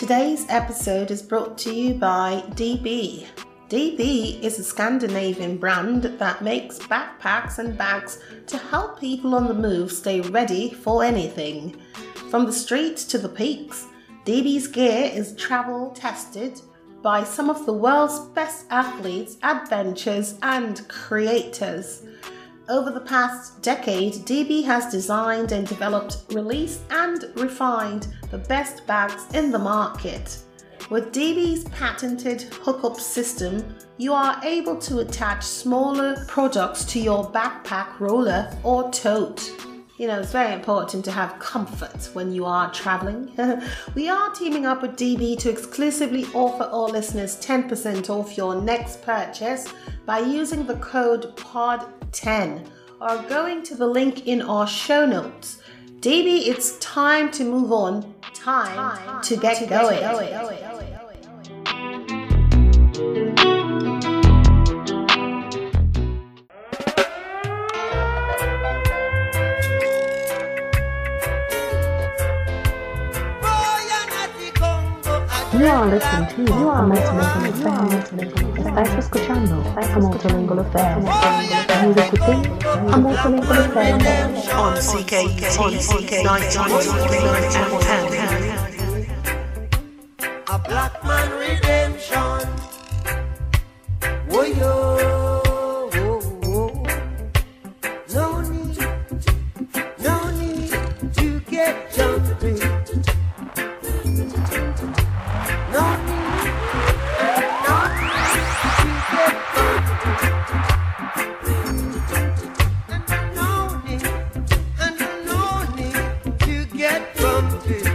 Today's episode is brought to you by DB. DB is a Scandinavian brand that makes backpacks and bags to help people on the move stay ready for anything. From the streets to the peaks, DB's gear is travel tested by some of the world's best athletes, adventurers, and creators. Over the past decade, DB has designed and developed, released, and refined the best bags in the market. With DB's patented hookup system, you are able to attach smaller products to your backpack, roller, or tote. You know, it's very important to have comfort when you are traveling. we are teaming up with DB to exclusively offer all listeners 10% off your next purchase by using the code POD10 or going to the link in our show notes. DB, it's time to move on. Time, time to get, to going. You are listening to You are Multilingual Affair. Estás escuchando a Multilingual Affair. Vous écoutez a Multilingual Affair. On CKUT, CK 91.9 A black man redemption. Whoa, get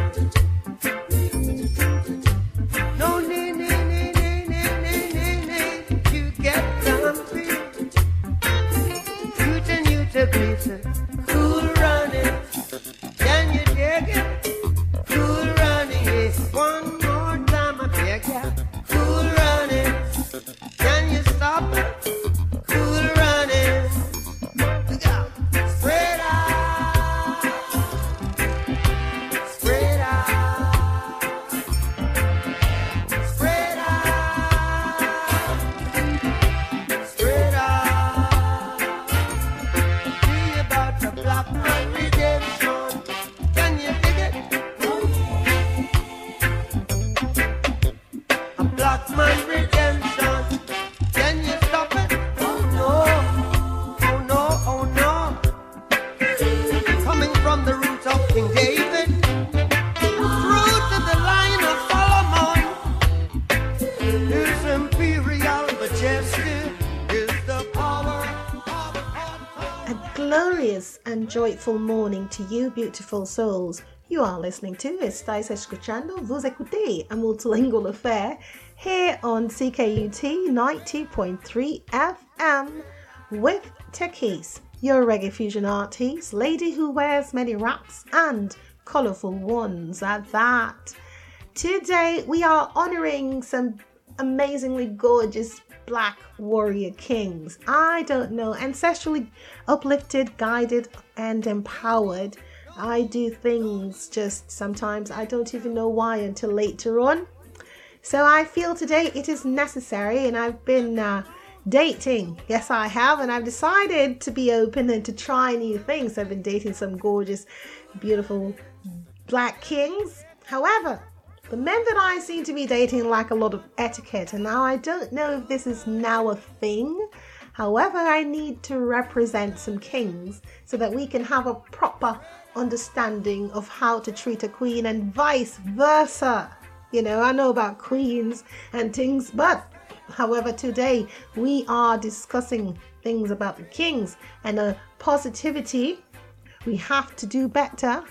joyful morning to you, beautiful souls. You are listening to Estáis escuchando, vous écoutez a multilingual affair here on CKUT 90.3 FM with Takeyce, your reggae fusion artist, lady who wears many wraps and colourful ones at that. Today we are honouring some amazingly gorgeous black warrior kings. I don't know, ancestrally uplifted, guided, and empowered. I do things just sometimes I don't even know why until later on. So I feel today it is necessary, and I've been uh, dating. Yes, I have, and I've decided to be open and to try new things. I've been dating some gorgeous, beautiful black kings. However, the men that I seem to be dating lack a lot of etiquette, and now I don't know if this is now a thing. However, I need to represent some kings so that we can have a proper understanding of how to treat a queen and vice versa. You know, I know about queens and things, but however, today we are discussing things about the kings and a positivity. We have to do better.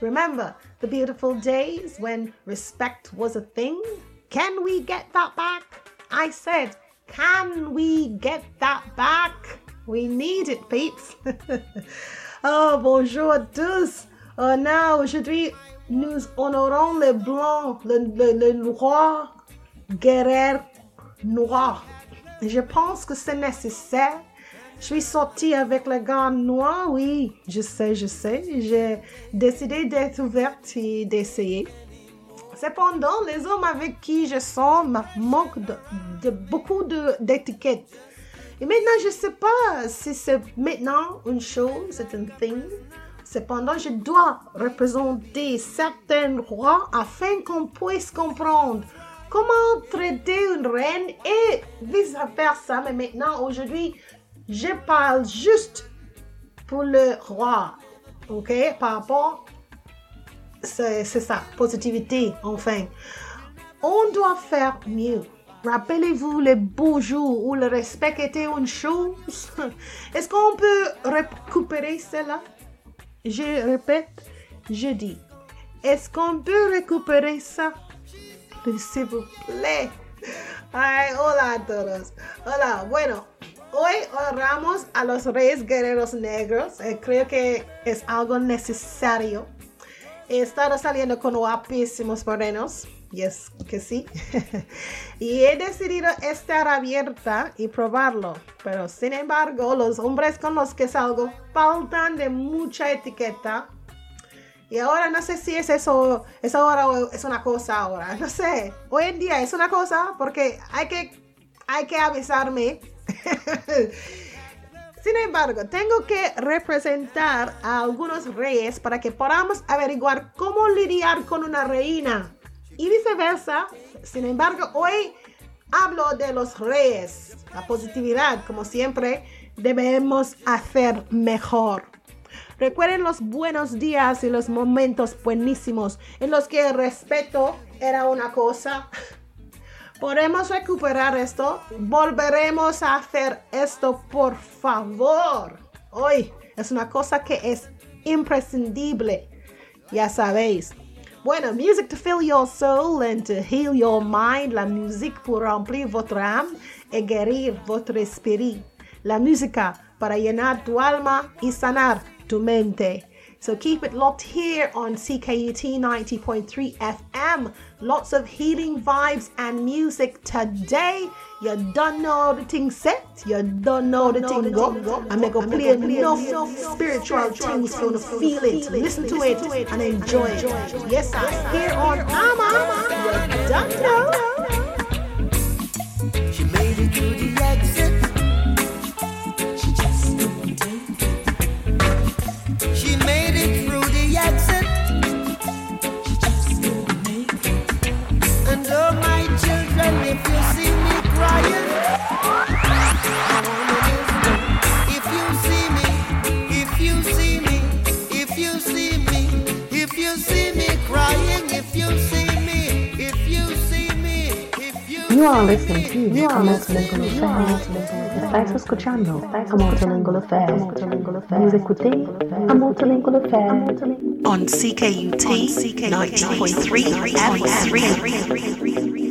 Remember the beautiful days when respect was a thing? Can we get that back? I said, can we get that back? We need it, peeps. oh, bonjour à tous. Uh, now, aujourd'hui, nous honorons les blancs, le, le, le noir, guerrier. Je pense que c'est nécessaire. Je suis sortie avec le gars noir, oui, je sais, je sais. J'ai décidé d'être ouverte et d'essayer. Cependant, les hommes avec qui je sors manquent de, de beaucoup d'étiquettes. Et maintenant, je ne sais pas si c'est maintenant une chose, c'est un thing. Cependant, je dois représenter certains rois afin qu'on puisse comprendre comment traiter une reine et vice-versa. Mais maintenant, aujourd'hui, je parle juste pour le roi. OK? Par rapport, c'est ça, positivité, enfin. On doit faire mieux. Rappelez-vous les beaux jours où le respect était une chose. Est-ce qu'on peut récupérer cela? Je répète, je dis. Est-ce qu'on peut récupérer ça? S'il vous plaît. Ay, hola a todos. Hola, bueno. Hoy honramos a los reyes guerreros negros. Eh, creo que es algo necesario. He estado saliendo con guapísimos morenos. Yes, que sí. y he decidido estar abierta y probarlo. Pero sin embargo, los hombres con los que salgo faltan de mucha etiqueta. Y ahora no sé si es eso, es ahora o es una cosa ahora. No sé. Hoy en día es una cosa porque hay que, hay que avisarme. Sin embargo, tengo que representar a algunos reyes para que podamos averiguar cómo lidiar con una reina y viceversa. Sin embargo, hoy hablo de los reyes. La positividad, como siempre, debemos hacer mejor. Recuerden los buenos días y los momentos buenísimos en los que el respeto era una cosa. Podemos recuperar esto. Volveremos a hacer esto, por favor. Hoy es una cosa que es imprescindible. Ya sabéis. Bueno, music to fill your soul and to heal your mind. La musique pour remplir votre âme et guérir votre esprit. La música para llenar tu alma y sanar tu mente. So keep it locked here on CKUT 90.3 FM. Lots of healing vibes and music today. You don't know the thing set, you don't know the thing go. I'm gonna play enough spiritual things for you to feel it, listen to it, and enjoy it. Yes, I here on Mama. You don't know. She made it to the exit. If you see me crying, if you see me, if me, if you see me, if you see me crying, if you see me, if you see me, if you are listening to You you are Multilingual Affairs. Estáis escuchando a Multilingual Affairs. Vous écoutez a Multilingual Affairs. On CKUT 90.3 FM.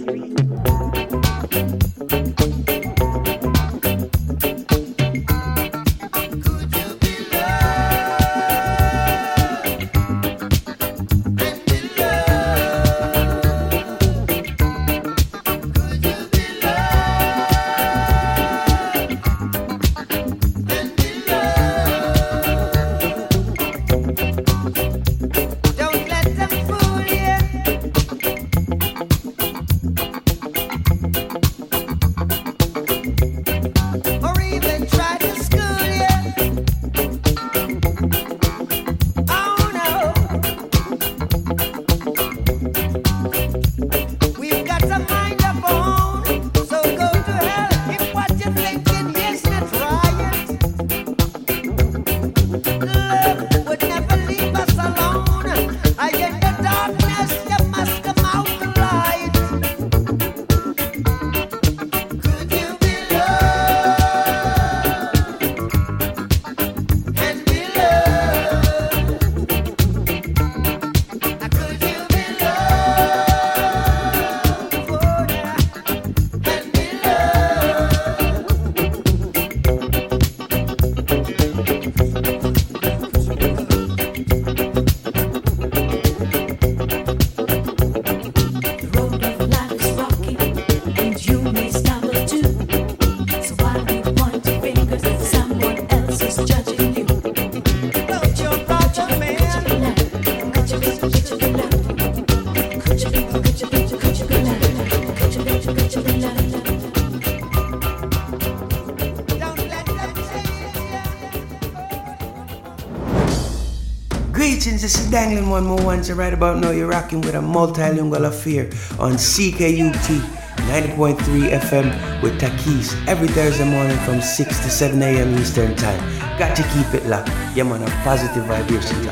Danglin One More Once. Right about now, you're rocking with a multilingual affair on CKUT 90.3 FM with Takeyce every Thursday morning from 6 to 7 a.m. Eastern Time. Got to keep it locked. Yeah, man, a positive vibration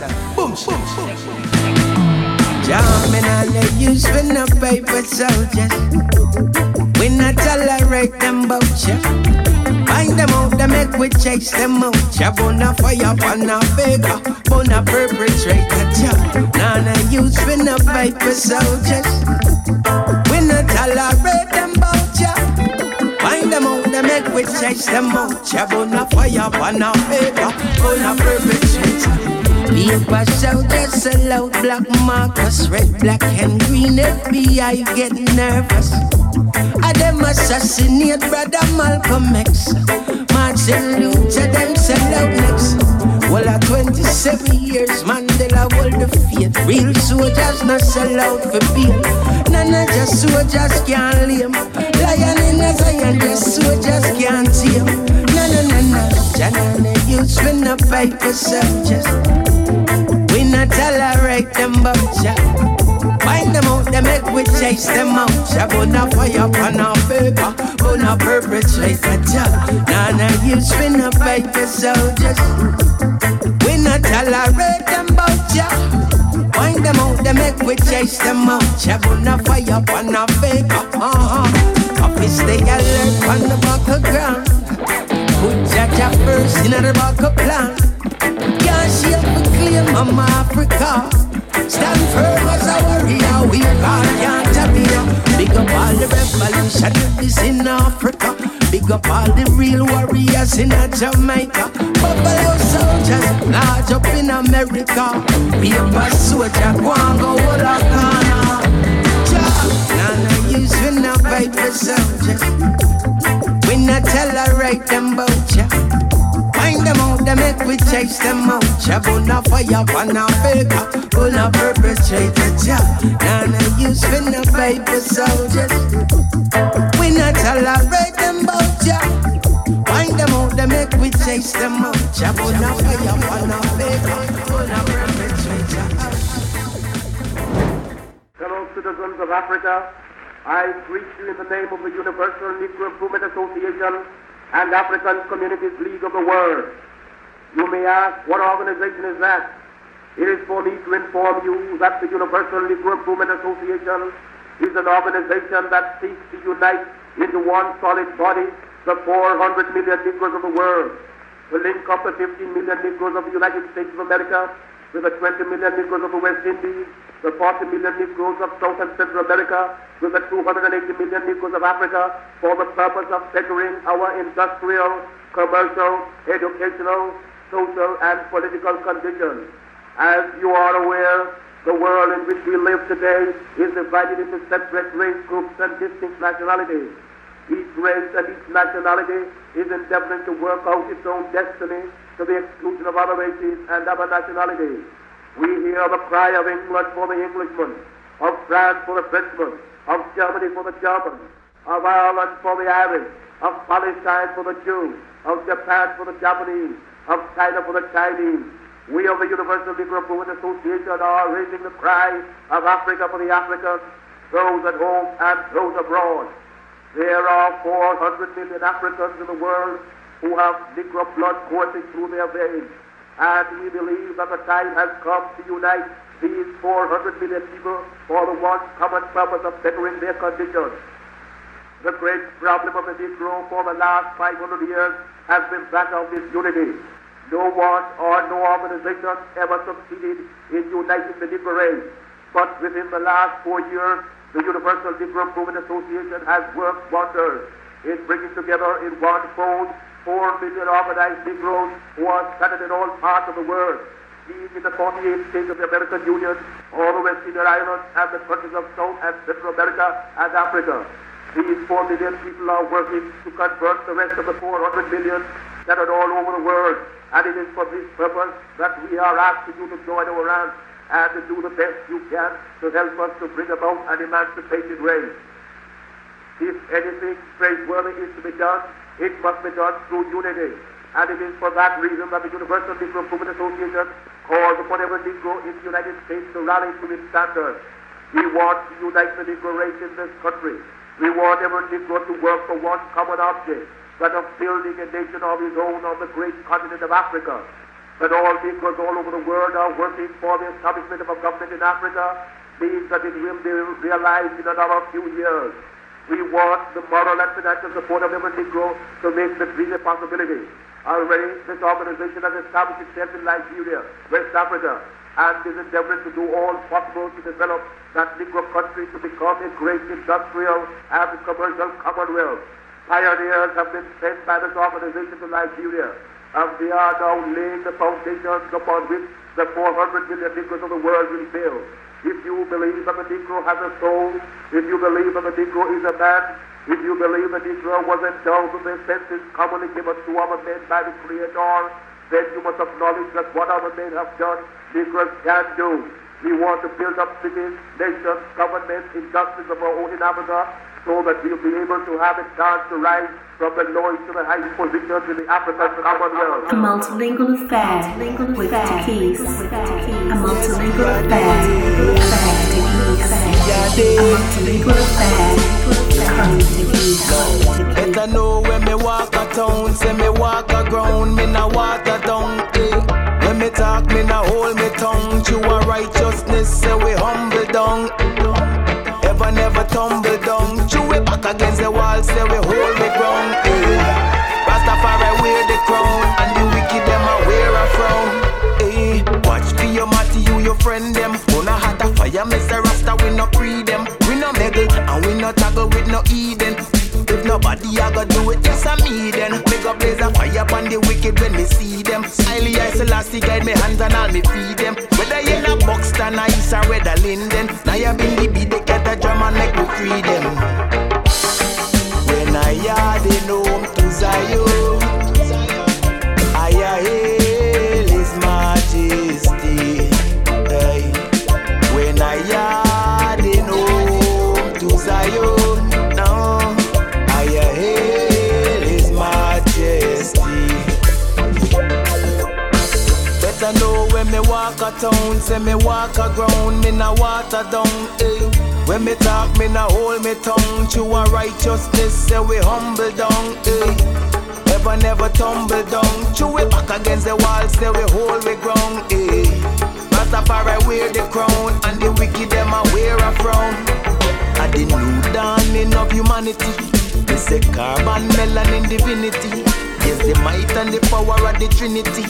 dang. Boom, boom, boom. Jamming on the use for no paper soldiers. We not tolerate them vultures. Find them out, they make we chase them out. Chabona fire, pana beggar, bona perpetrator. None of use for no paper soldiers. We not tolerate them ya. Find them out, they make we chase them out. Chabona fire, pana beggar, bona perpetrator. Paper soldiers sell out black markers, red, black, and green. FBI get nervous. I them assassinate brother Malcolm X. Martin Luther them sell out next. Well, at 27 years, Mandela hold the faith. Real soldiers not sell out for beer. None of just soldiers can't lame. Lion in a Zion, just soldiers can't tame. No, no, no, no. Janana youths win the paper soldiers not tolerate them butcher. Find them out, they make we chase them out. Shabuna fire upon our paper, gonna perpetrate a job. None of you spin up paper soldiers. We not tolerate them butcher. Find them out, they make we chase them out. Shabuna fire upon our paper, uh-huh. Coffee stay alert on the back of ground. Put Jaja first in the back of plan. Can't the claim I'm Africa. Stand firm as a warrior, we can't appear. Big up all the revolutionists in Africa. Big up all the real warriors in Jamaica. Buffalo soldiers, large up in America. Paper soldier, go and go all a corner. None of you's we not fight for soldiers. We not tolerate them bout ya. Them out, they make we chase them out. Chabona fire, pana faker, gonna perpetrate the job. None of you spin the paper soldiers. We not tolerate them bout ya. Find them out, they make we chase them out. Chabona fire, pana faker, gonna perpetrate the job. Fellow citizens of Africa, I greet you in the name of the Universal Negro Improvement Association and African Communities League of the World. You may ask, what organization is that? It is for me to inform you that the Universal Negro Improvement Association is an organization that seeks to unite into one solid body the 400 million Negroes of the world, to link up the 15 million Negroes of the United States of America with the 20 million Negroes of the West Indies, the 40 million Negroes of South and Central America, with the 280 million Negroes of Africa, for the purpose of bettering our industrial, commercial, educational, social, and political conditions. As you are aware, the world in which we live today is divided into separate race groups and distinct nationalities. Each race and each nationality is endeavoring to work out its own destiny to the exclusion of other races and other nationalities. We hear the cry of England for the Englishman, of France for the Frenchman, of Germany for the German, of Ireland for the Irish, of Palestine for the Jew, of Japan for the Japanese, of China for the Chinese. We of the Universal Negro Improvement Association are raising the cry of Africa for the Africans, those at home and those abroad. There are 400 million Africans in the world who have Negro blood coursing through their veins. And we believe that the time has come to unite these 400 million people for the one common purpose of bettering their conditions. The great problem of the Negro for the last 500 years has been that of disunity. No one or no organization ever succeeded in uniting the Negro race. But within the last four years, the Universal Negro Improvement Association has worked wonders in bringing together in one fold four million organized Negroes who are scattered in all parts of the world, being in the 48 states of the American Union, all the West Indian Islands, and the countries of South and Central America and Africa. These four million people are working to convert the rest of the 400 million scattered all over the world. And it is for this purpose that we are asking you to join our ranks and to do the best you can to help us to bring about an emancipated race. If anything praiseworthy is to be done, it must be done through unity. And it is for that reason that the Universal Negro Improvement Association calls upon every Negro in the United States to rally to its standards. We want to unite the Negro race in this country. We want every Negro to work for one common object, that of building a nation of his own on the great continent of Africa. That all Negroes all over the world are working for the establishment of a government in Africa means that it will be realized in another few years. We want the moral and financial support of every Negro to make this dream a possibility. Already, this organization has established itself in Liberia, West Africa, and is endeavoring to do all possible to develop that Negro country to become a great industrial and commercial commonwealth. Pioneers have been sent by this organization to Liberia, and they are now laying the foundations upon which the 400 million Negroes of the world will build. If you believe that the Negro has a soul, if you believe that the Negro is a man, if you believe that Israel was endowed with the senses commonly given to other men by the Creator, then you must acknowledge that what other men have done, Negroes can do. We want to build up cities, nations, governments, industries of our own in Africa, so that we'll be able to have a chance to rise from the lowest to the highest positions in the African Commonwealth. A multilingual affair with Takeyce. A multilingual affair with Takeyce. A multilingual affair Better know when me walk a town, say me walk a ground, me na water down. Eh. When me talk, me na hold me tongue. True a righteousness, say we humble down. Ever never tumble down. True we back against the wall, say we hold the ground. Eh. Rastafari wear the crown, and the wicked them a wear a frown. Eh. Watch for your matty, you your friend them. Gonna hot fire, Mr. Rasta, we no pre them. We no meddle, and we no toggle with no Eden. Nobody a go do it, just a me then. Make up blaze a fire upon the wicked when me see them. Haile I Selassie guide me hands and all me feed them. Whether you in a Buxton or East or whether Linden. Now you be the beat, they get a drum and make me free them. When I yard in home to Zion, I hail a town, say me walk a ground, me na water down, eh. When me talk, me na hold me tongue. True a righteousness, say we humble down, eh. Ever never tumble down. True we back against the wall, say we hold we ground, eh. Rastafari wear the crown, and the wicked them a wear a frown. At the new dawning of humanity, they say carbon, melanin, divinity. Yes, the might and the power of the Trinity.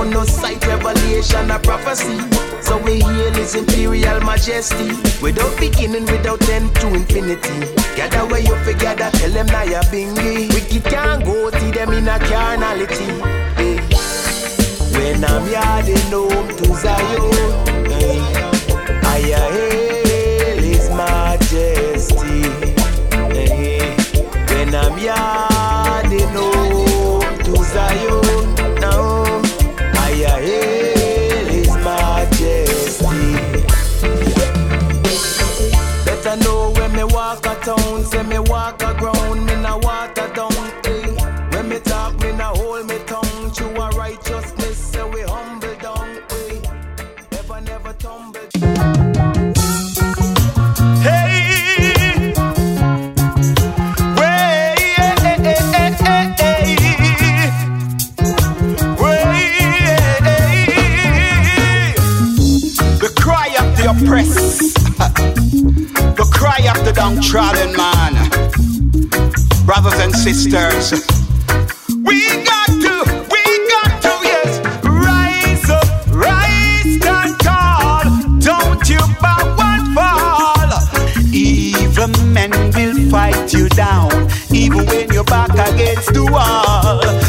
On no sight, revelation, or prophecy. So we hail His Imperial Majesty. Without beginning, without end to infinity. Gather where you figure that tell them now you're bingy. Wicked can't go see them in a carnality. Eh. When I'm yarding home to Zion, eh, I hail His Majesty. eh. When I'm yarding downtrodden man, brothers and sisters. We got to, we got to, yes, rise up, rise, stand tall. Don't you bow and fall. Evil men will fight you down, even when you're back against the wall.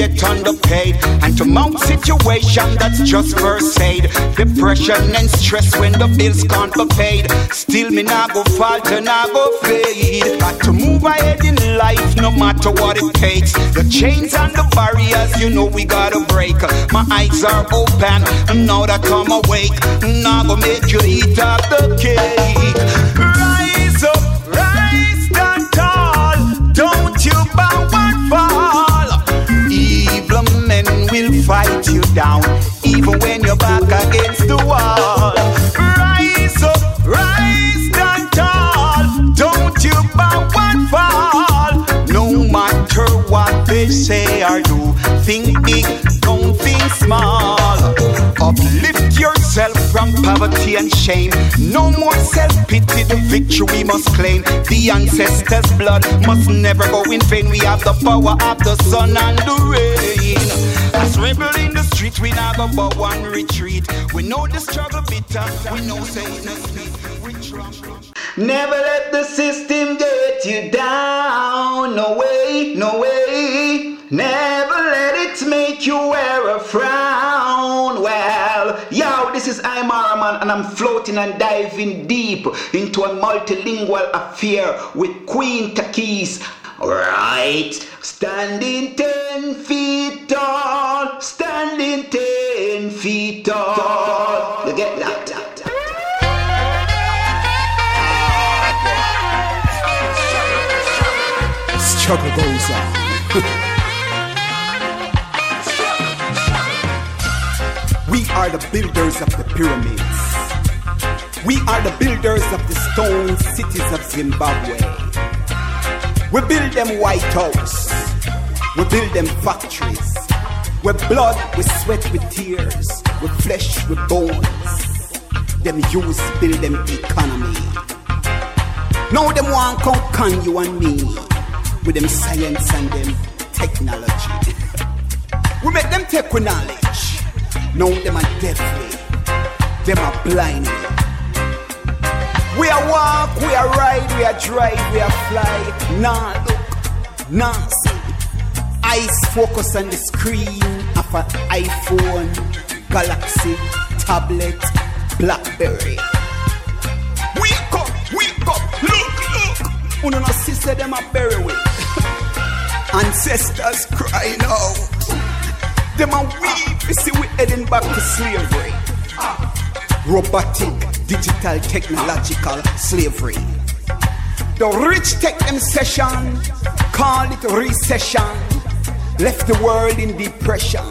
Get underpaid. And to mount situation that's just first aid. Depression and stress when the bills can't be paid. Still me nah go falter, nah go fade. Got to move ahead in life no matter what it takes. The chains and the barriers, you know we gotta break. My eyes are open, and now that I'm awake, now go make you eat up the cake. Rise up, rise stand tall. Don't you bow fight you down, even when you're back against the wall. Rise up, rise stand tall. Don't you bow and fall. No matter what they say or do, think big, don't think small. Uplift yourself from poverty and shame. No more self pity, the victory must claim. The ancestors' blood must never go in vain. We have the power of the sun and the rain. As rebel in the street, we not go but one retreat. We know the struggle bitter, we know saying no sweet. We trust. Never let the system get you down. No way, no way. Never let it make you wear a frown. Well, yo, this is I'm Man, and I'm floating and diving deep into a multilingual affair with Queen Takeyce. Alright, standing ten feet tall, standing ten feet tall. You get that? Struggle goes on. we are the builders of the pyramids. We are the builders of the stone cities of Zimbabwe. We build them White House. We build them factories. With blood, with sweat, with tears. With flesh, with bones. Them use build them economy. Now them want come con you and me with them science and them technology. we make them take with knowledge. Now them are deafly. Them are blindly. We are walk, we are ride, we are drive, we are fly. Nah look, nah see. Eyes focus on the screen of an iPhone, Galaxy, tablet, Blackberry. Wake up, wake up, look, look. Uno no sister them a bury we. Ancestors crying out. Them a weep, you see we heading back to slavery. Robotic, digital, technological slavery. The rich take them session, call it recession, left the world in depression.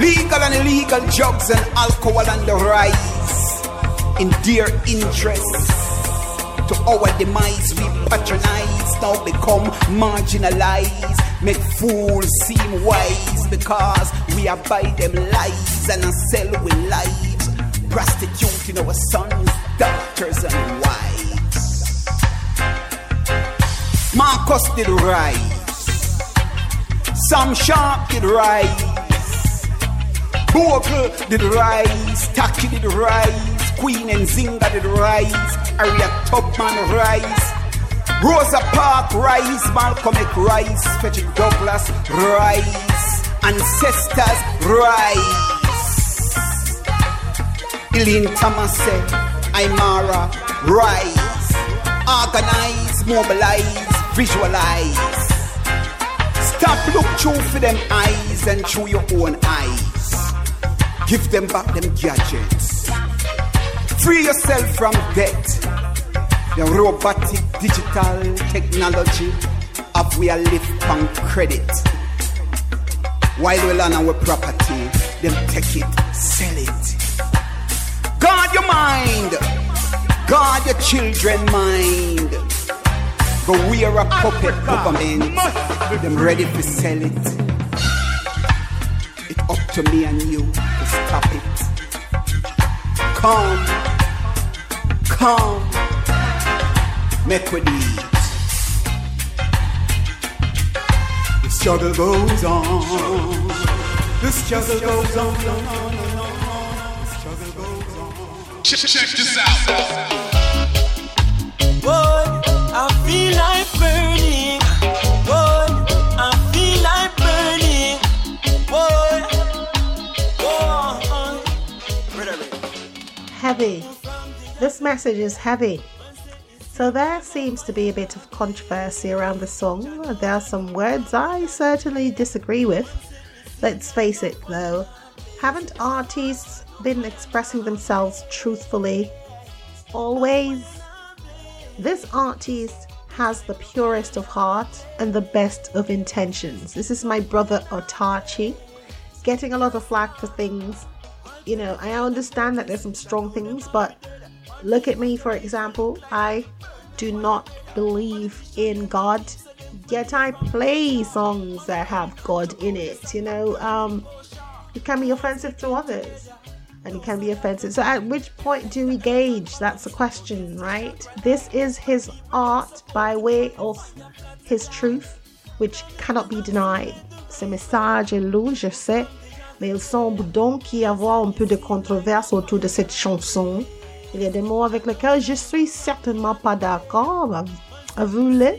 Legal and illegal drugs and alcohol on the rise, in dear interest. To our demise, we patronize, now become marginalized. Make fools seem wise because we abide them lies and I sell with lives, prostituting our sons, daughters, and wives. Marcus did rise, Sam Sharpe did rise, Bogle did rise, Tacky did rise, Queen Nzinga did rise, Harriet Tubman rise. Rosa Park rise, Malcolm X rise, Frederick Douglass rise, ancestors rise. Eileen Thomas eh, Aymara rise, organize, mobilize, visualize. Stop look through for them eyes and through your own eyes. Give them back them gadgets. Free yourself from debt the robotic digital technology of we are live on credit. While we on our property, them take it, sell it. Guard your mind, guard your children mind. But we are a puppet government, them ready to sell it. It's up to me and you to stop it. Come, come make we eat. The struggle goes on. The struggle goes on. Check, check this out. Boy, I feel like burning. Boy, I feel like burning. Boy. Heavy. This message is heavy. So there seems to be a bit of controversy around the song. There are some words I certainly disagree with. Let's face it though, haven't artists been expressing themselves truthfully always? This artist has the purest of heart and the best of intentions. This is my brother Autarchii, getting a lot of flack for things. You know, I understand that there's some strong things, but look at me, for example. I do not believe in God, yet I play songs that have God in it. You know, um, it can be offensive to others and it can be offensive. So, at which point do we gauge? That's the question, right? This is his art by way of his truth, which cannot be denied. Ce message est lourd, je sais, mais il semble donc y avoir un peu de controverse autour de cette chanson. Il y a des mots avec lesquels je suis certainement pas d'accord. Avouez-le.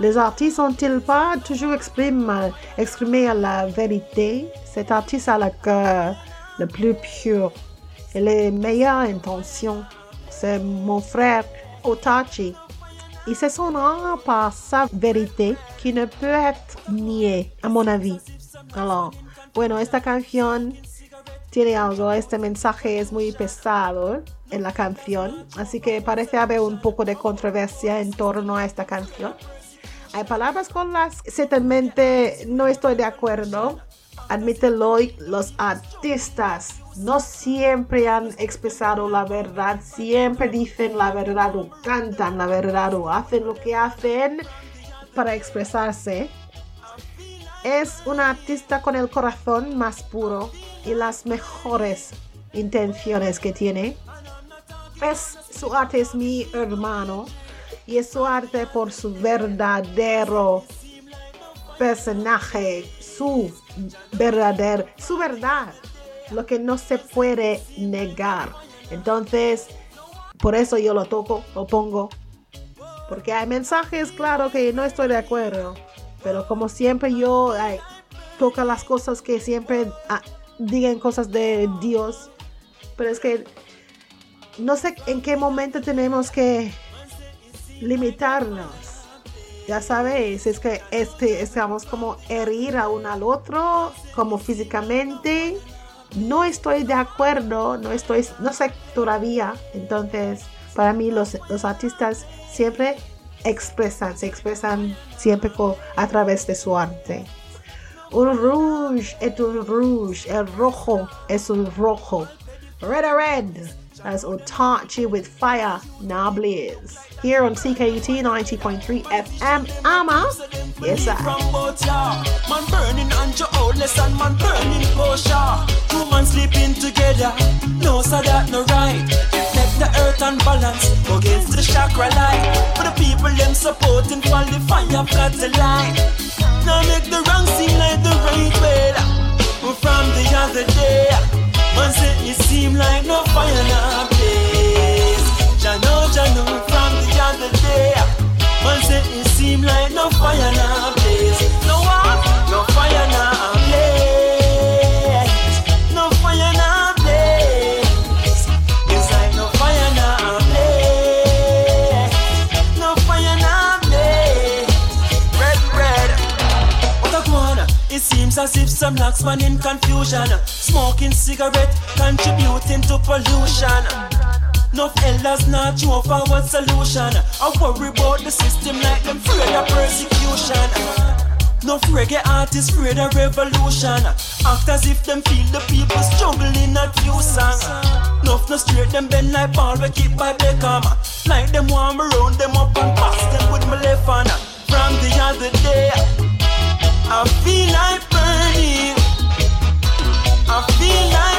Les artistes ont-ils pas toujours exprimé, exprimé la vérité? Cet artiste a le cœur le plus pur et les meilleures intentions. C'est mon frère Otachi. Y se son art par sa vérité qui ne peut être niée, a mon avis. Alors, bueno, esta canción tiene algo, este mensaje es muy pesado en la canción, así que parece haber un poco de controversia en torno a esta canción. Hay palabras con las que ciertamente no estoy de acuerdo, admítelo, los artistas no siempre han expresado la verdad, siempre dicen la verdad o cantan la verdad o hacen lo que hacen para expresarse. Es un artista con el corazón más puro y las mejores intenciones que tiene. Es, su arte es mi hermano y es su arte por su verdadero personaje, su verdadero, su verdad, lo que no se puede negar. Entonces, por eso yo lo toco, lo pongo, porque hay mensajes, claro, que no estoy de acuerdo, pero como siempre yo ay, toca las cosas que siempre ah, digan cosas de Dios, pero es que no sé en qué momento tenemos que limitarnos ya sabéis, es que este, estamos como herir a uno al otro, como físicamente. No estoy de acuerdo, no estoy, no sé todavía. Entonces, para mí los, los artistas siempre expresan, se expresan siempre a través de su arte. Un rouge es un rouge, el rojo es un rojo. Red a red. That's Autarchii with Fire Now Blaze. Here on CKUT 90.3 FM. Ama. Yes, sir. Man burning on your and man burning. Two man sleeping together. No, that no right. The earth unbalance against the chakra light. For the people them supporting the fire the light. Now make the wrong seem like the right way. From the other day. Man say it seem like no fire now blaze. Jano, Jano from the other day. Man say it seem like no fire now blaze. As if some locks man in confusion. Smoking cigarette, contributing to pollution. No elders not you for what solution. I worry about the system like them afraid of persecution. No reggae artists afraid of revolution. Act as if them feel the people struggling at few song. Nuff no straight them bend like ball we keep by Beckham. Like them warm around them up and pass them with my left hand. From the other day, I feel like burning. I feel like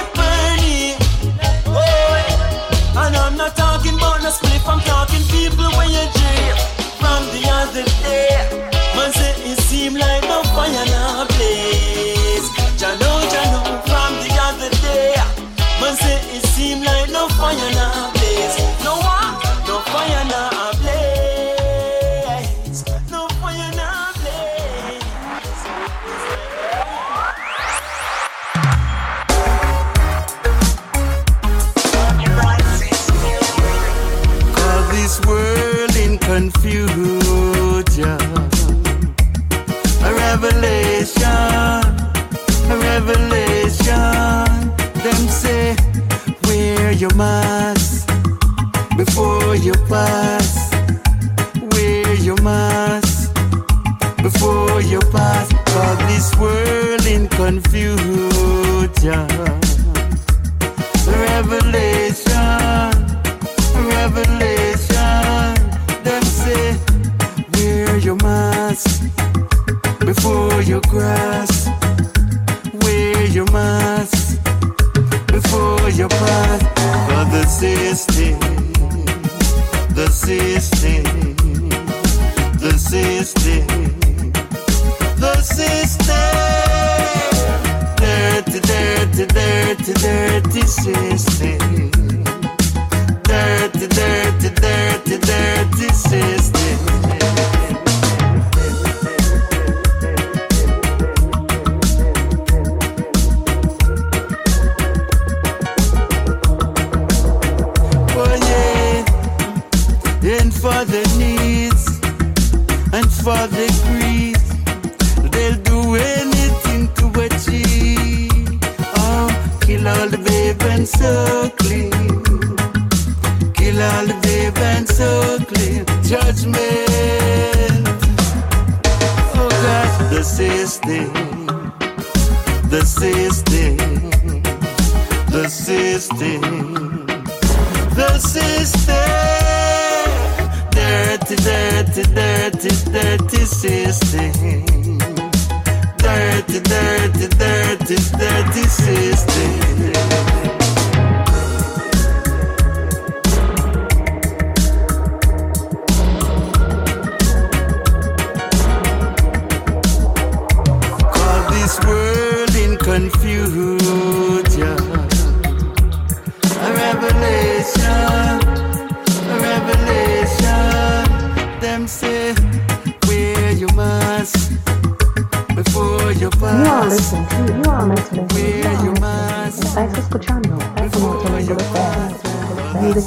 Judgment. Oh God, the system, the system, the system. The system, dirty, dirty, dirty, dirty system. Dirty, dirty, dirty, dirty system. On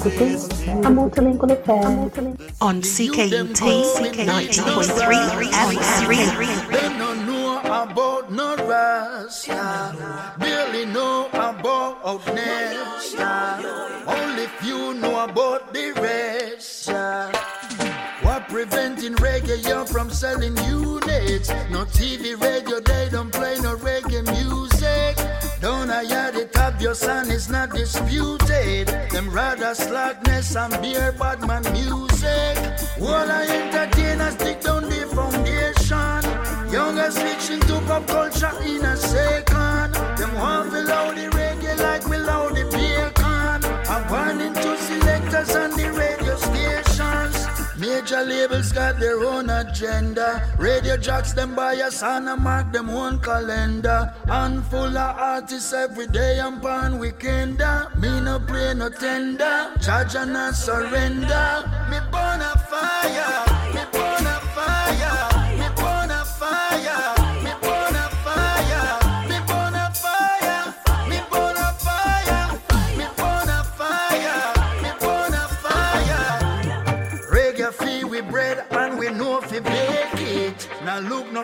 CKUT 90.3 FM. They no know about no Rasta. Barely know about Nesta. Only few know about the rest. What preventing reggae you from selling units? No TV, radio, disputed. Them rather slackness and beer, badman music. All I entertainers dig down the foundation. Younger switching to pop culture in a Major got their own agenda. Radio jocks them a son and mark them own calendar. Handful of artists every day and pan weekend. Me no play no tender. Charge and not surrender. Me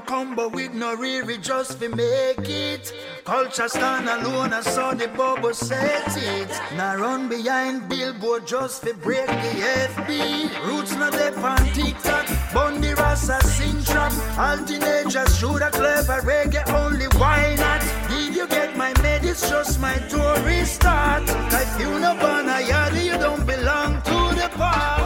Combo with no riri just fi make it. Culture stand alone and saw the bubble set it. Now run behind billboard just fi break the FB. Roots not dey on TikTok, Bundy Rasta sing trap. All teenagers should a clever reggae only why not? Did you get my med? It's just my tourist start. If you no born a you don't belong to the park.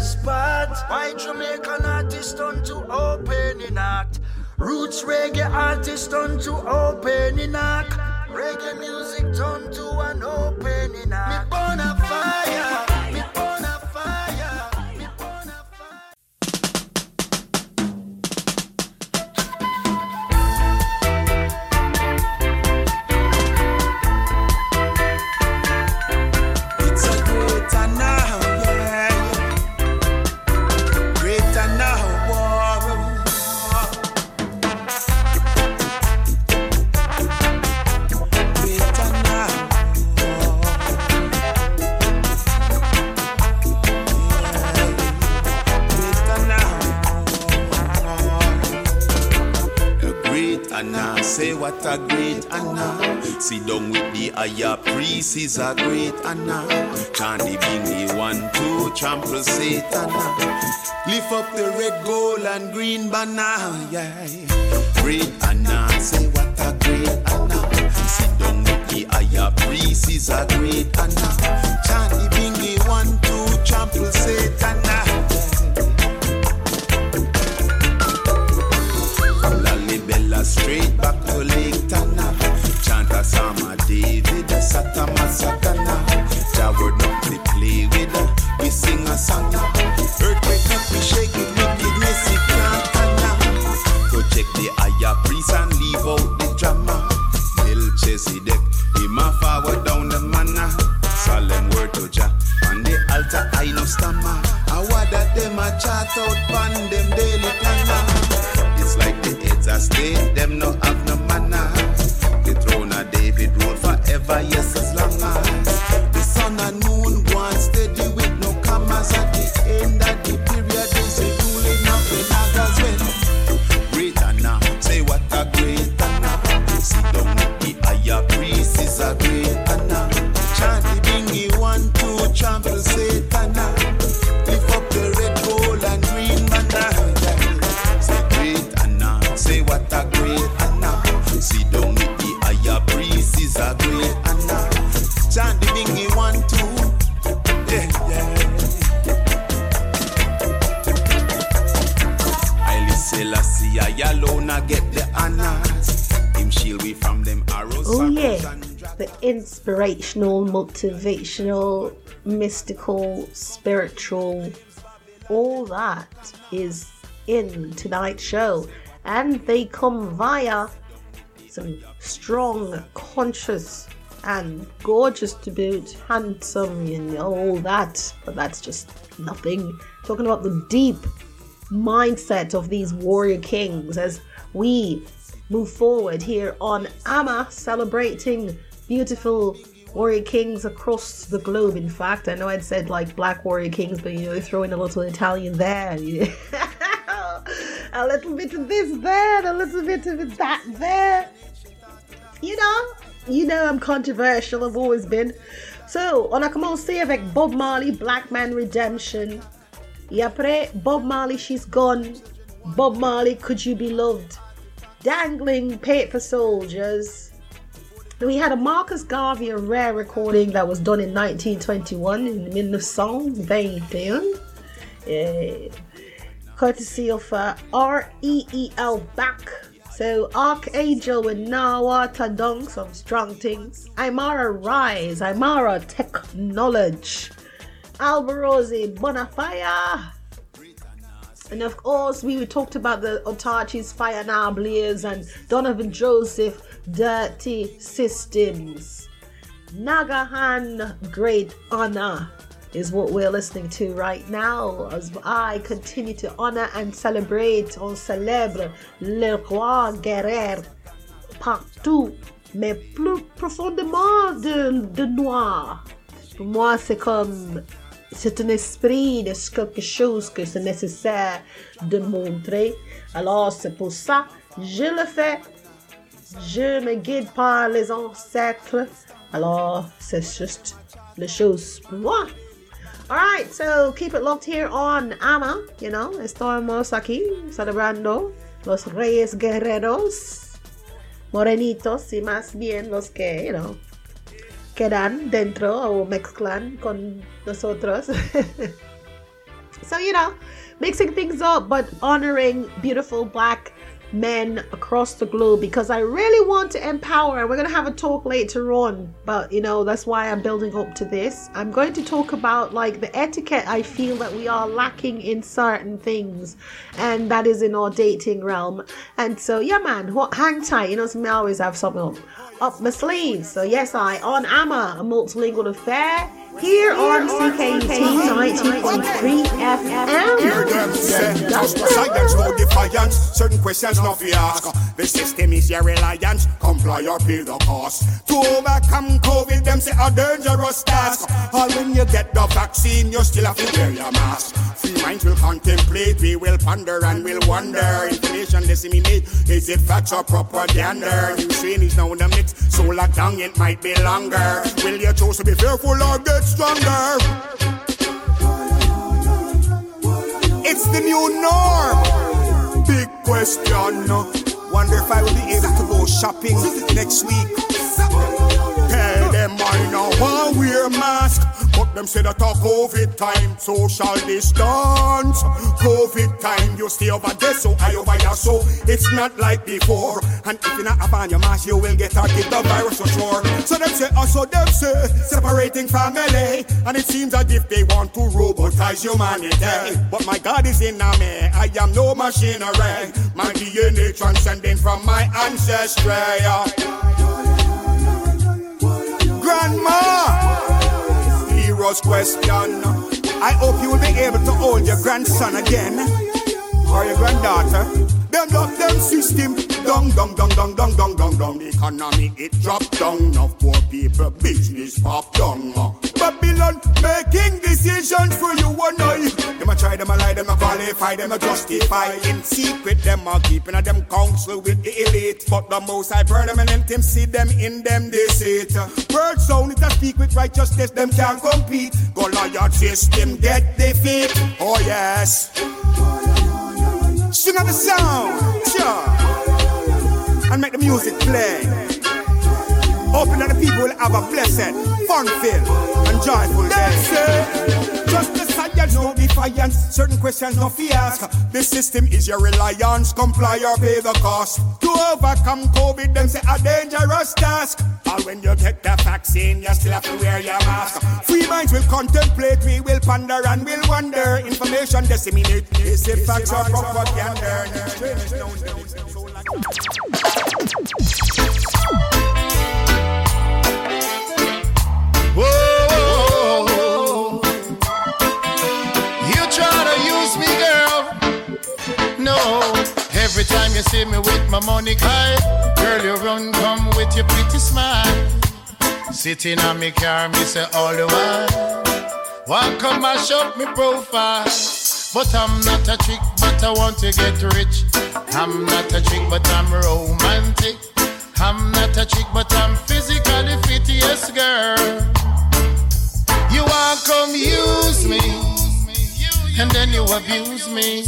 Spot. Why Jamaican artists turn to opening act? Roots reggae artist turn to opening knock. Reggae music turn to an opening knock. Me born a fire, Sit down with the higher priest, is a great Anna. Chant the one, two, trample Satan. Lift up the red, gold, and green banner, yeah. Great Anna, say what a great Anna. Sit down with the higher priest, is a great Anna. Chant Jah word not to play with, uh, we sing a song. Selassie, I alone I get the honors. Him shield we from them arrows. Oh yeah, the inspirational, motivational, mystical, spiritual, all that is in tonight's show, and they come via some strong, conscious, and gorgeous to boot, handsome, and all that. But that's just nothing. Talking about the deep mindset of these warrior kings as we move forward here on AMA celebrating beautiful warrior kings across the globe. In fact, I know I'd said like black warrior kings, but you know, throw in a little Italian there. a little bit of this there, a little bit of that there. You know, you know I'm controversial, I've always been. So, on a come commencé avec Bob Marley, Black Man Redemption. Et après, Bob Marley, She's Gone. Bob Marley, Could You Be Loved? Danglin Paper Soldiers. We had a Marcus Garvey, rare recording that was done in 1921 in 1921. Uh, courtesy of uh, R.E.E.L. Back. So Arkaingelle with Nawa Tadong, some strong things. Imaara Rise, Imaara Technology. Alvarosi Bonafire. And of course, we talked about the Autarchii's Fire Now Blaze and Donovan Joseph Dirty Systems. Nagahan Great Honor is what we're listening to right now as I continue to honor and celebrate, on célèbre le roi guerrier partout, mais plus profondément de, de noir. Pour moi, c'est comme c'est un esprit de quelque chose que c'est nécessaire de montrer. Alors c'est pour ça je le fais. Je me guide par les ancêtres. Alors c'est juste la chose pour moi. Alright, so keep it locked here on Ama. You know, estamos aquí celebrando los Reyes Guerreros. Morenitos y más bien los que, you know, quedan dentro o mezclan con nosotros. so, you know, mixing things up but honoring beautiful black men across the globe because I really want to empower. And we're going to have a talk later on, but you know, that's why I'm building up to this. I'm going to talk about like the etiquette I feel that we are lacking in certain things, and that is in our dating realm. And so, yeah, man, hang tight. You know, so I always have something up, up my sleeve. So, yes, I on AMA, a multilingual affair here on CKUT 90.3 FM. Silence, no defiance. Certain questions not be asked. The system is your reliance. Comply or pay the cost. To overcome COVID, them say a dangerous task. All when you get the vaccine, you still have to wear your mask. Free minds will contemplate, we will ponder and we'll wonder. Information disseminate, is it facts or propaganda? New strain is now in the mix, so locked down it might be longer. Will you choose to be fearful or get stronger? It's the new norm. Big question. Wonder if I will be able to go shopping next week. I know I wear mask. But them say that a COVID time, social distance. COVID time, you stay over there, so I over here, so it's not like before. And if you not have your mask, you will get out get the virus for sure. So them say, uh, also them say, separating family. And it seems as if they want to robotize humanity. But my God is in me, I am no machinery. My DNA transcending from my ancestry. Hero's question. I hope you will be able to hold your grandson again, or your granddaughter. Them lock them system down, down, down, down, down, down, down, down. Economy it drop down. Now poor people business pop down. Babylon making decisions for you and I. Them a try, them a lie, them a qualify, them a justify. In secret, them a keeping a them counsel with the elite. But the most I permanent him see them in them deceit. Word sound it a speak with righteousness, them can't compete. Goliath system get defeat. Oh yes. Sing out the sound, sure. And make the music play. Hoping that the people will have a blessed, fun-filled, and joyful day. Just the science, no defiance. Certain questions no ask. The system is your reliance. Comply or pay the cost. To overcome COVID, them say a dangerous task. All when you get the vaccine, you still have to wear your mask. Free minds will contemplate, we will ponder and we'll wonder. Information disseminate. Is it facts or propaganda? Whoa, you try to use me, girl. No, every time you see me with my money card, girl, you run come with your pretty smile. Sitting on me car, me say all the while. Why come and shop me profile? But I'm not a trick, but I want to get rich. I'm not a trick, but I'm romantic. I'm not a chick, but I'm physically fit, yes, girl. You want come use me, and then you abuse me.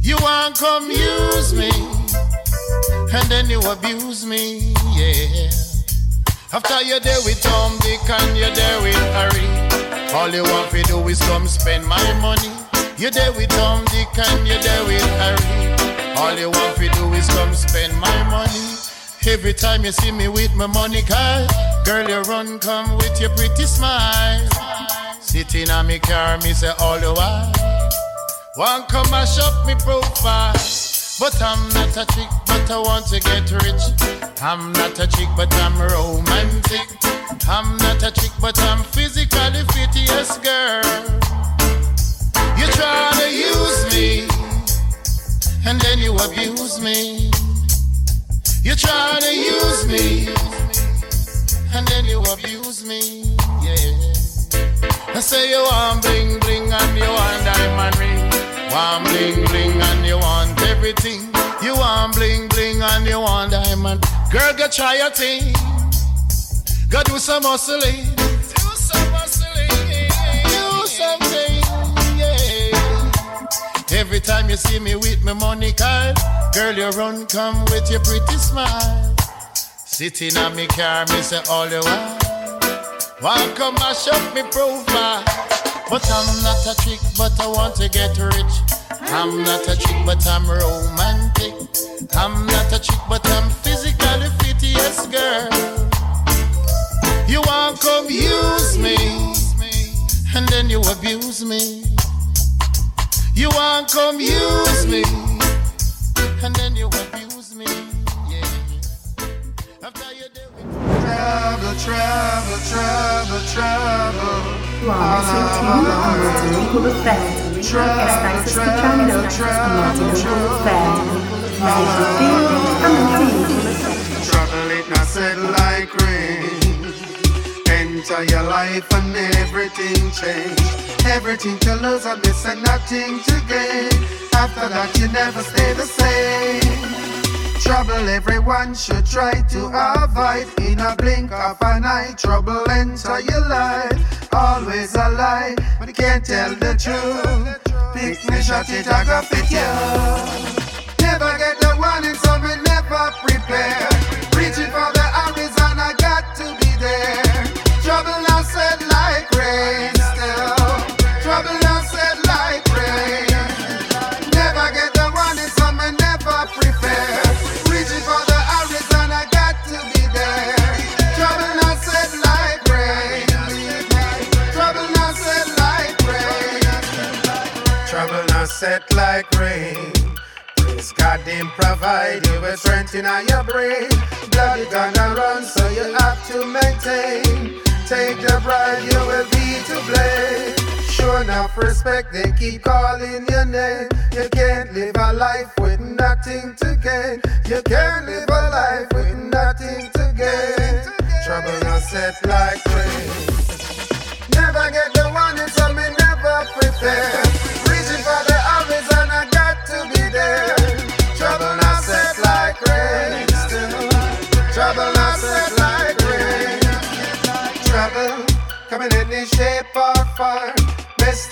You want come use me, and then you abuse me, yeah. After you're there with Tom, Dick, and you're there with Harry, all you want to do is come spend my money. You're there with Tom, Dick, and you're there with Harry. All you want to do is come spend my money. Every time you see me with my money card, girl, you run come with your pretty smile. Sitting on me car, me say all the while. One come and shop me profile. But I'm not a chick, but I want to get rich. I'm not a chick, but I'm romantic. I'm not a chick, but I'm physically fit, yes, girl. You try to use me, and then you abuse me. You try to use me, and then you abuse me, yeah. I say you want bling bling and you want diamond ring. Want bling bling and you want everything. You want bling bling and you want diamond. Girl, go try your thing. Go do some hustling. Do some hustling. Do something, yeah. Every time you see me with my money card, girl, you run come with your pretty smile. Sitting on me car, me say all the while. Why come and shop me profile? But I'm not a trick, but I want to get rich. I'm not a chick, but I'm romantic. I'm not a chick, but I'm physically fit, yes, girl. You come use me, and then you abuse me. You come use me, and then you abuse me. After you do it. Travel, travel, travel, travel. Listening to Multilingual Affair. Estás escuchando Multilingual Affair. Trouble it not said like rain. Enter your life and everything change. Everything to lose and miss and nothing to gain. After that you never stay the same. Trouble everyone should try to avoid. In a blink of an eye Trouble enter your life. Always a lie But you can't tell the truth. Pick me shot it I go fit you. Never get the warning so me never prepare. Reaching for the Arizona got to be there. Trouble now said like rain like rain. Please, God didn't provide you with strength in your brain. Blood is gonna run so you have to maintain. Take the bribe you will be to blame. Sure enough respect they keep calling your name. You can't live a life with nothing to gain. You can't live a life with nothing to gain. Trouble set like rain. Never get the warning, so me never prepare.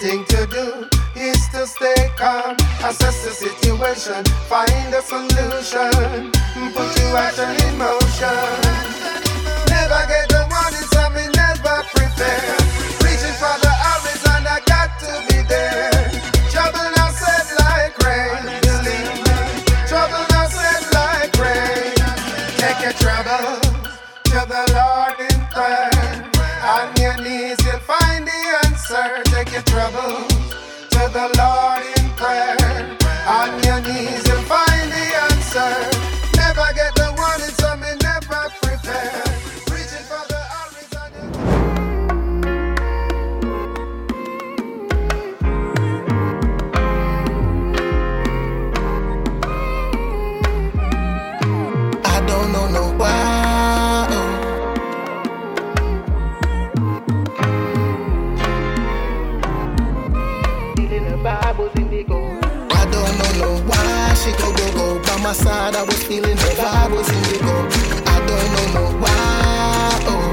Thing to do is to stay calm. Assess the situation, find a solution. Put your action in motion. My side. I was feeling the vibe was indigo. I don't know no why. Oh,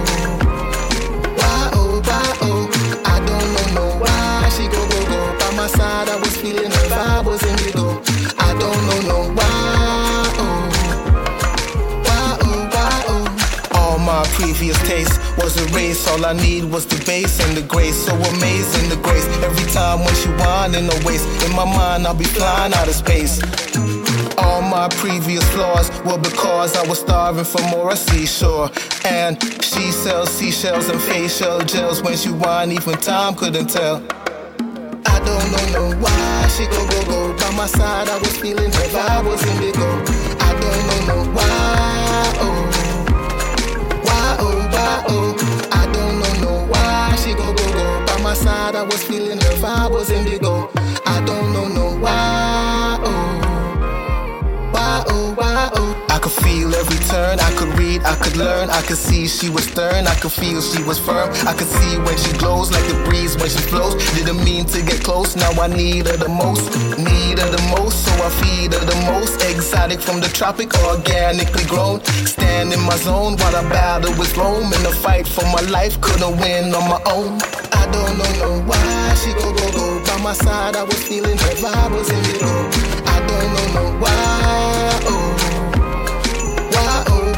why oh why oh. I don't know no why she go go go by my side. I was feeling the vibe was in the indigo. I don't know no why. Oh. Why, oh, why, oh. All my previous taste was erased. All I need was the bass and the grace. So amazing, the grace. Every time when she whine in the waist, in my mind I'll be flying out of space. My previous flaws were because I was starving for more a seashore. And she sells seashells and facial gels when she whine, even time couldn't tell. I don't know no why she go go go by my side. I was feeling her vibe was indigo. I don't know no why. Oh, why oh why oh. I don't know no why she go go go by my side. I was feeling her vibe was indigo. I don't know no why. Could feel every turn. I could read. I could learn. I could see she was stern. I could feel she was firm. I could see when she glows like the breeze when she flows. Didn't mean to get close. Now I need her the most. Need her the most. So I feed her the most. Exotic from the tropic, organically grown. Stand in my zone while I battle with Rome. In the fight for my life, couldn't win on my own. I don't know no why she go go go by my side. I was feeling her vibe was indigo. I don't know no why.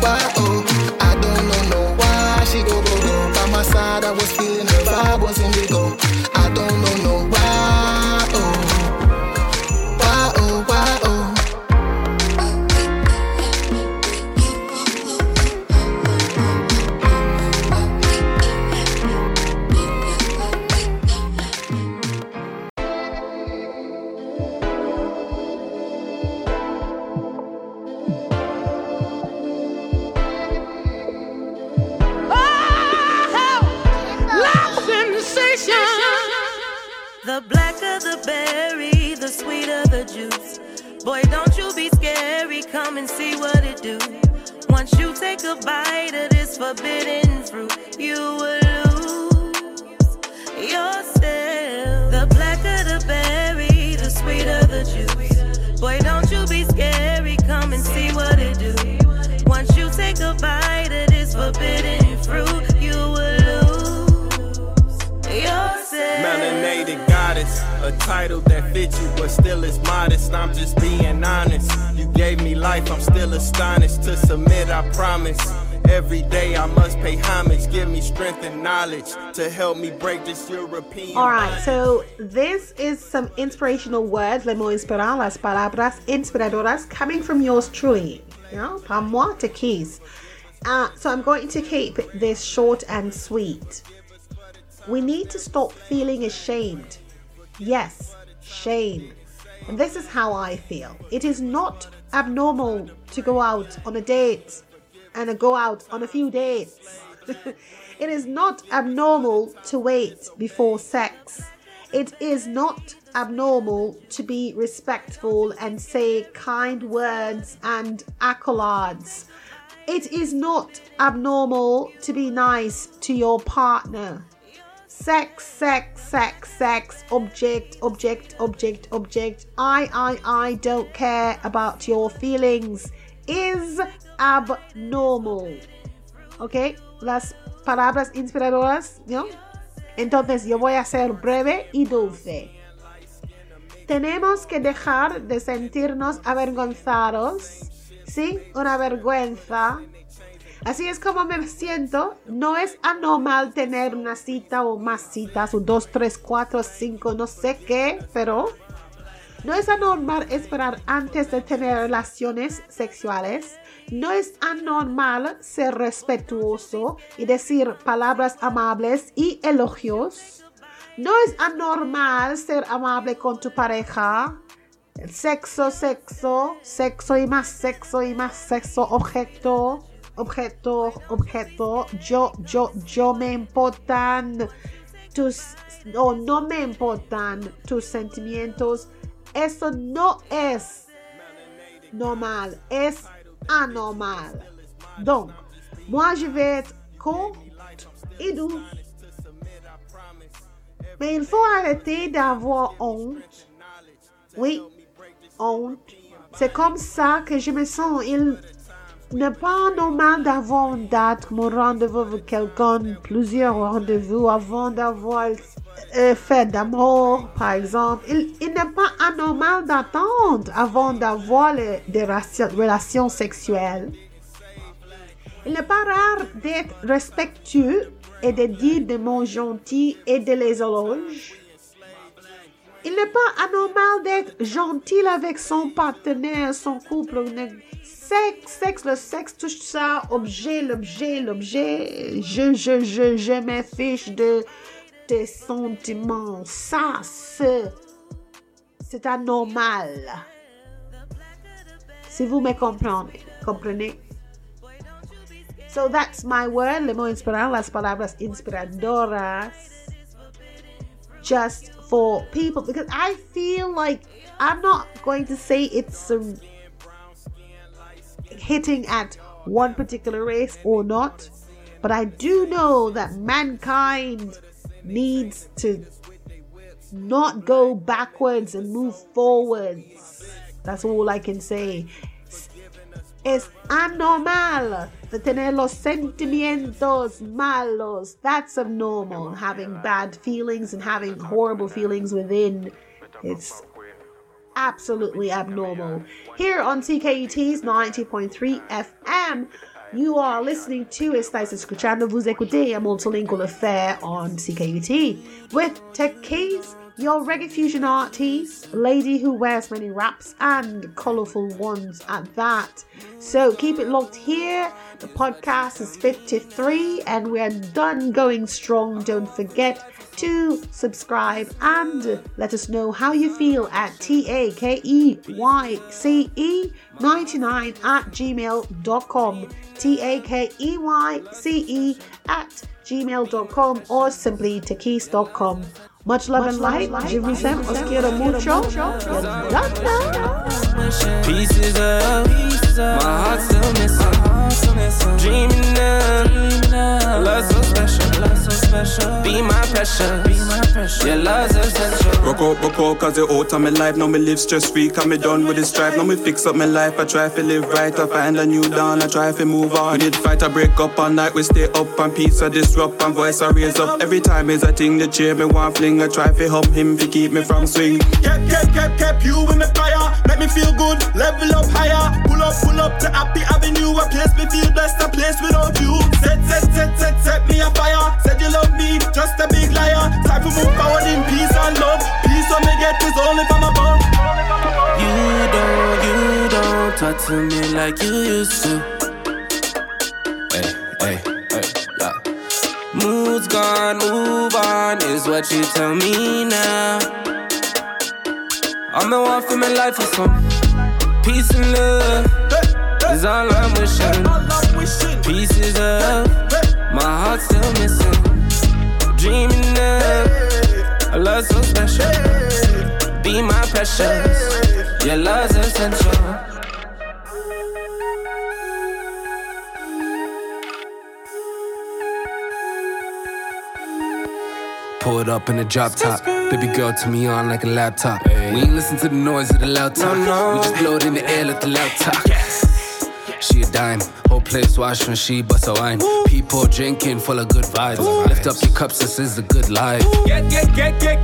Why oh. I don't know no why she go go go. By my side I was feeling her vibe was indigo I don't the berry, the sweeter the juice. Boy, don't you be scary, come and see what it do. Once you take a bite of this forbidden fruit, you will lose yourself. The blacker the berry, the sweeter the juice. Boy, don't you be scary, come and see what it do. Once you take a bite of this forbidden fruit, you will lose yourself. Melanated goddess, a title that fits you but still is modest. I'm just being honest. You gave me life, I'm still astonished. To submit, I promise. Every day I must pay homage, give me strength and knowledge to help me break this European. All right, so this is some inspirational words, le mot inspirant, las palabras inspiradoras, coming from yours truly. You know, par moi, Takeyce. Uh, so I'm going to keep this short and sweet. We need to stop feeling ashamed. Yes, shame. And this is how I feel. It is not abnormal to go out on a date and go out on a few dates. it is not abnormal to wait before sex. It is not abnormal to be respectful and say kind words and accolades. It is not abnormal to be nice to your partner. Sex, sex, sex, sex, object, object, object, object. I, I, I don't care about your feelings. Is abnormal. ¿Ok? Las palabras inspiradoras, ¿no? Entonces yo voy a ser breve y dulce. Tenemos que dejar de sentirnos avergonzados. ¿Sí? Una vergüenza. Así es como me siento. No es anormal tener una cita o más citas, o dos, tres, cuatro, cinco, no sé qué, pero no es anormal esperar antes de tener relaciones sexuales. No es anormal ser respetuoso y decir palabras amables y elogios. No es anormal ser amable con tu pareja. Sexo, sexo, sexo y más sexo y más sexo, objeto, objeto, objeto. Yo, yo, yo me importan tus, o no me importan tus sentimientos. Eso no es normal, es anormal. Donc, moi je vais être courte et douce. Mais il faut arrêter d'avoir honte. Oui, honte. C'est comme ça que je me sens. Il n'est pas normal d'avoir une date, mon rendez-vous avec quelqu'un, plusieurs rendez-vous avant d'avoir euh, fait d'amour, par exemple. Il, il n'est pas anormal d'attendre avant d'avoir des relations sexuelles. Il n'est pas rare d'être respectueux et de dire des mots gentils et de les éloges. Il n'est pas anormal d'être gentil avec son partenaire, son couple. Sexe, sexe, le sexe, tout ça, objet, l'objet, l'objet. Je, je, je, je de tes sentiments. Ça, c'est, anormal. Si vous me comprenez, comprenez? So that's my word, le mot inspirado, las palabras inspiradoras. Just for people, because I feel like I'm not going to say it's um, hitting at one particular race or not, but I do know that mankind needs to not go backwards and move forwards. That's all I can say. Es anormal de tener los sentimientos malos. That's abnormal. Having bad feelings and having horrible feelings within. It's absolutely abnormal. Here on CKUT's 90.3 FM, you are listening to Estáis escuchando, vous écoutez a multilingual affair on CKUT with Takeyce, your reggae fusion artist, lady who wears many wraps and colourful ones at that. So keep it locked here. The podcast is 53 and we're done going strong. Don't forget to subscribe and let us know how you feel at T A K E Y C E 99 at gmail.com. T A K E Y C E at gmail.com or simply takeyce.com. Much love and light. Jimmy Sam, os quiero mucho. Pieces of my heart still missing. Dreaming of love so special, love so special. Be my pressure, be my pressure. Your love's essential. Broke out, broke out, cause it out of my life. Now me live stress free, cause me done with the strife. Now me fix up my life. I try to live right, I find a new dawn. I try to move on. We did fight, I break up all night. We stay up and peace, I disrupt and voice I raise up. Every time is a thing that cheer me one fling. I try to help him to keep me from swing. Kept, kept, kept, kept you in the fire. Make me feel good, level up higher. Pull up, pull up to Happy Avenue. A place me feel blessed, a place without you. Set, set, set, set, set me afire. Said you love me, just a big liar. Time to move forward in peace and love. Peace when me get is only from above. You don't, you don't talk to me like you used to. Hey, hey, hey, yeah. Mood's gone, move on is what you tell me now. I'm the one for my life for some peace and love. Is all I'm wishing. Pieces of my heart still missing. Dreaming of a love so special. Be my precious. Your love's essential. Pull it up in a drop top. Baby girl to me on like a laptop. We ain't listen to the noise of the loud talk. We just blow it in the air, let the loud talk. She a dime, whole place wash when she bust a wine. People drinking full of good vibes. Lift up your cups, this is a good life. Get, get, get, get,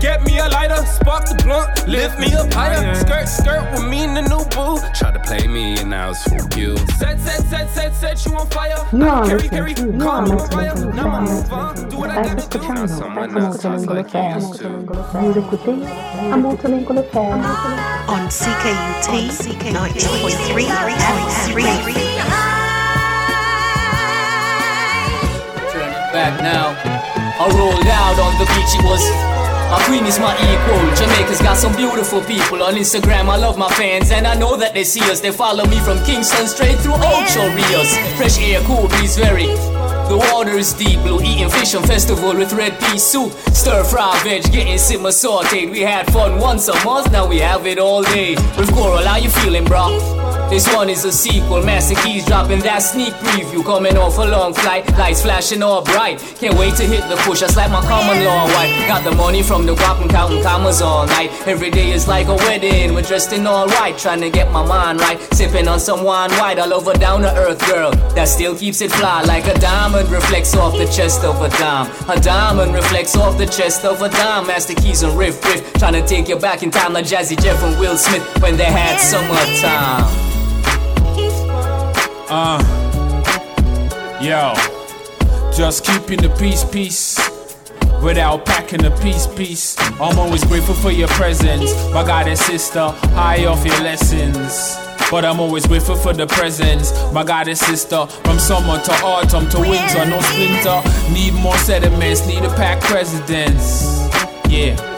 the blunt, lift me up higher. Oh, skirt, skirt with me in the new boo. Try to play me and now it's fuck you. Set, set, set, set, set you on fire. You are Carry, listening carry, to, you calm are on fire. listening Now I you move are on. listening Do what I gotta do. escuchando Multilingual FM. Vous écoutez à Multilingual FM. On CKUT 90.3 FM. back now. I rolled out on the beach, it was. My queen is my equal. Jamaica's got some beautiful people on Instagram. I love my fans and I know that they see us. They follow me from Kingston straight through Ocho Rios. Fresh air, cool breeze, very. The water is deep blue, eating fish on festival with red pea soup. Stir fry veg, getting simmer sauteed. We had fun once a month, now we have it all day. With Coral, how you feeling, bro? This one is a sequel, Master Keys dropping that sneak preview. Coming off a long flight, lights flashing all bright. Can't wait to hit the push, that's like my common law wife. Got the money from the guap and counting commas all night. Every day is like a wedding, we're dressed in all white. Trying to get my mind right, sipping on some wine white. All over down to earth girl that still keeps it fly. Like a diamond reflects off the chest of a dime. A diamond reflects off the chest of a dime. Master Keys and riff riff. Trying to take you back in time like Jazzy Jeff and Will Smith when they had summertime. Uh, yo, just keeping the peace, peace. Without packing a piece, piece. I'm always grateful for your presence, my God and sister. High off your lessons. But I'm always grateful for the presence, my God and sister. From summer to autumn to winter, no splinter. Need more sediments, need a pack presidents. Yeah.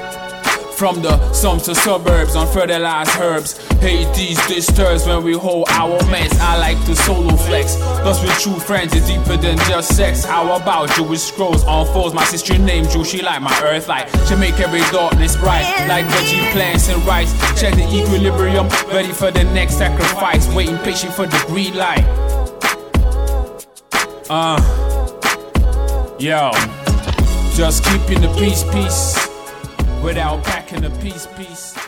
From the slums to suburbs on fertilized herbs. Hate these disturbs when we hold our mess. I like to solo flex. Thus with true friends, it's deeper than just sex. How about Jewish scrolls on foes? My sister named Jew, she like my earth light. She make every darkness bright, like veggie plants and rice. Check the equilibrium, ready for the next sacrifice. Waiting patient for the green light. Uh, yo, just keeping the peace, peace without packing a piece, piece.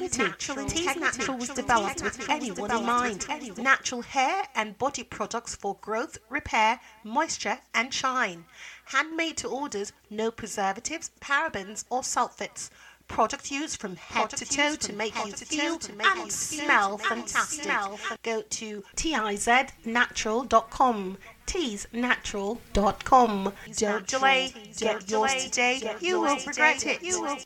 Natural Integrity. Ti'z Natural was developed with anyone in mind. Natural hair and body products for growth, repair, moisture, and shine. Handmade to orders, no preservatives, parabens, or sulfates. Product used from head to toe to make you feel and smell fantastic. Go to tiznatural.com. Teasnatural.com. Don't delay. Get yours today. You will regret it. You will.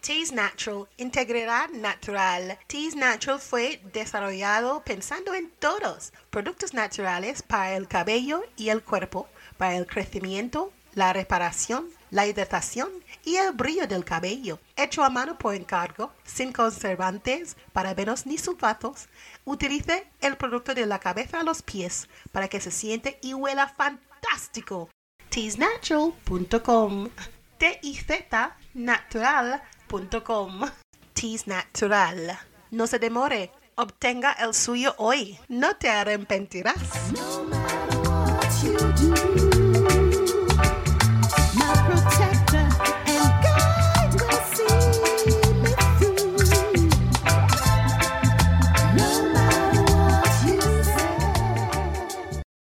Teas Natural, integridad natural. Teas Natural fue desarrollado pensando en todos. Productos naturales para el cabello y el cuerpo, para el crecimiento, la reparación, la hidratación y el brillo del cabello. Hecho a mano por encargo, sin conservantes, parabenos ni sulfatos. Utilice el producto de la cabeza a los pies para que se siente y huela fantástico. Teasnatural.com T-I-Z natural.com Teas Natural. No se demore. Obtenga el suyo hoy. No te arrepentirás. No